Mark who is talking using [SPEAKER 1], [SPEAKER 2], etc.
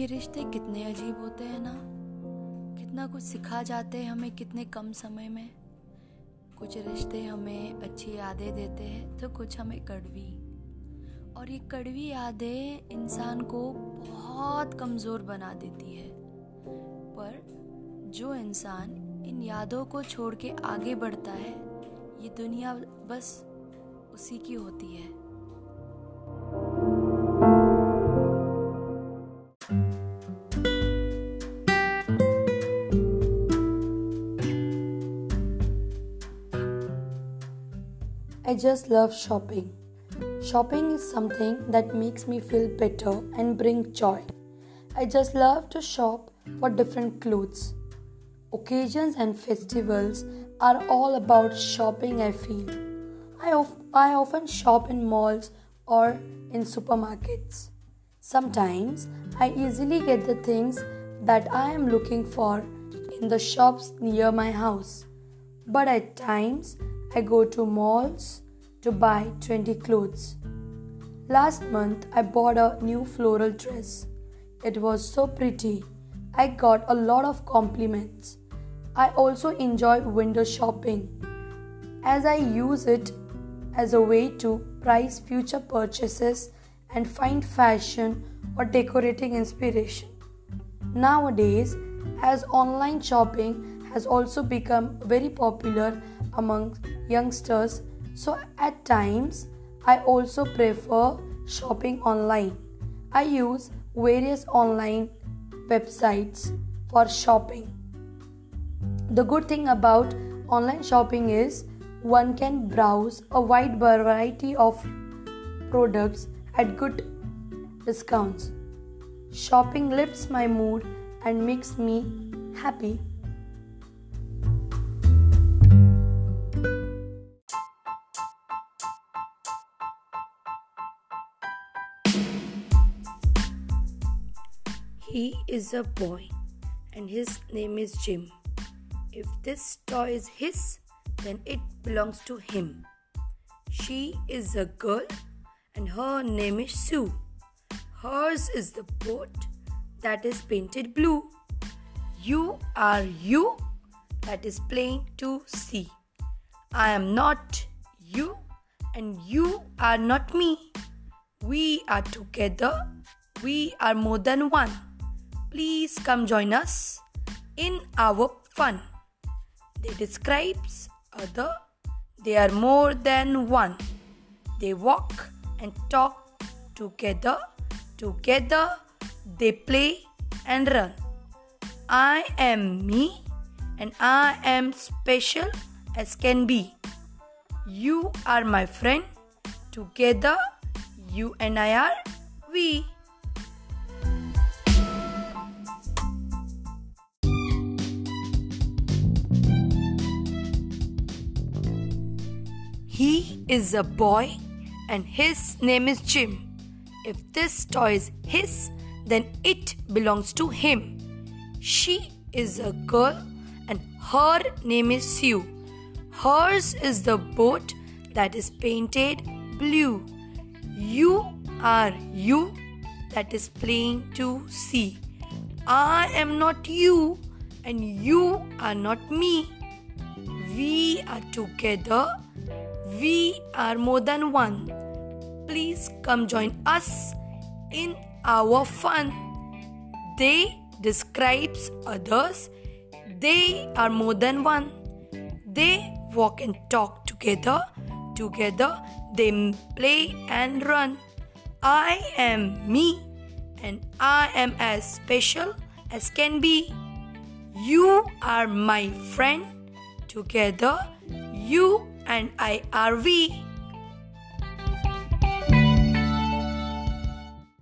[SPEAKER 1] ये रिश्ते कितने अजीब होते हैं ना? कितना कुछ सिखा जाते हैं हमें कितने कम समय में। कुछ रिश्ते हमें अच्छी यादें देते हैं तो कुछ हमें कड़वी। और ये कड़वी यादें इंसान को बहुत कमज़ोर बना देती है। पर जो इंसान इन यादों को छोड़ के आगे बढ़ता है, ये दुनिया बस उसी की होती है।
[SPEAKER 2] I just love shopping. Shopping is something that makes me feel better and bring joy. I just love to shop for different clothes. Occasions and festivals are all about shopping, I feel. I, of- I often shop in malls or in supermarkets. Sometimes I easily get the things that I am looking for in the shops near my house. But at times I go to malls to buy 20 clothes. Last month I bought a new floral dress. It was so pretty. I got a lot of compliments. I also enjoy window shopping as I use it as a way to price future purchases and find fashion or decorating inspiration. Nowadays, as online shopping has also become very popular among youngsters, so at times I also prefer shopping online. I use various online websites for shopping. The good thing about online shopping is one can browse a wide variety of products at good discounts. Shopping lifts my mood and makes me happy.
[SPEAKER 3] He is a boy and his name is Jim. If this toy is his, then it belongs to him. She is a girl and her name is Sue. Hers is the boat that is painted blue. You are you that is plain to see. I am not you and you are not me. We are together. We are more than one. Please come join us in our fun. They describes other. They are more than one. They walk and talk together. Together they play and run. I am me and I am special as can be. You are my friend. Together you and I are we. He is a boy and his name is Jim. If this toy is his, then it belongs to him. She is a girl and her name is Sue. Hers is the boat that is painted blue. You are you that is plain to see. I am not you and you are not me. We are together. We are more than one. Please come join us in our fun. They describes others. They are more than one. They walk and talk together. Together they play and run. I am me and I am as special as can be. You are my friend. Together you and I are we.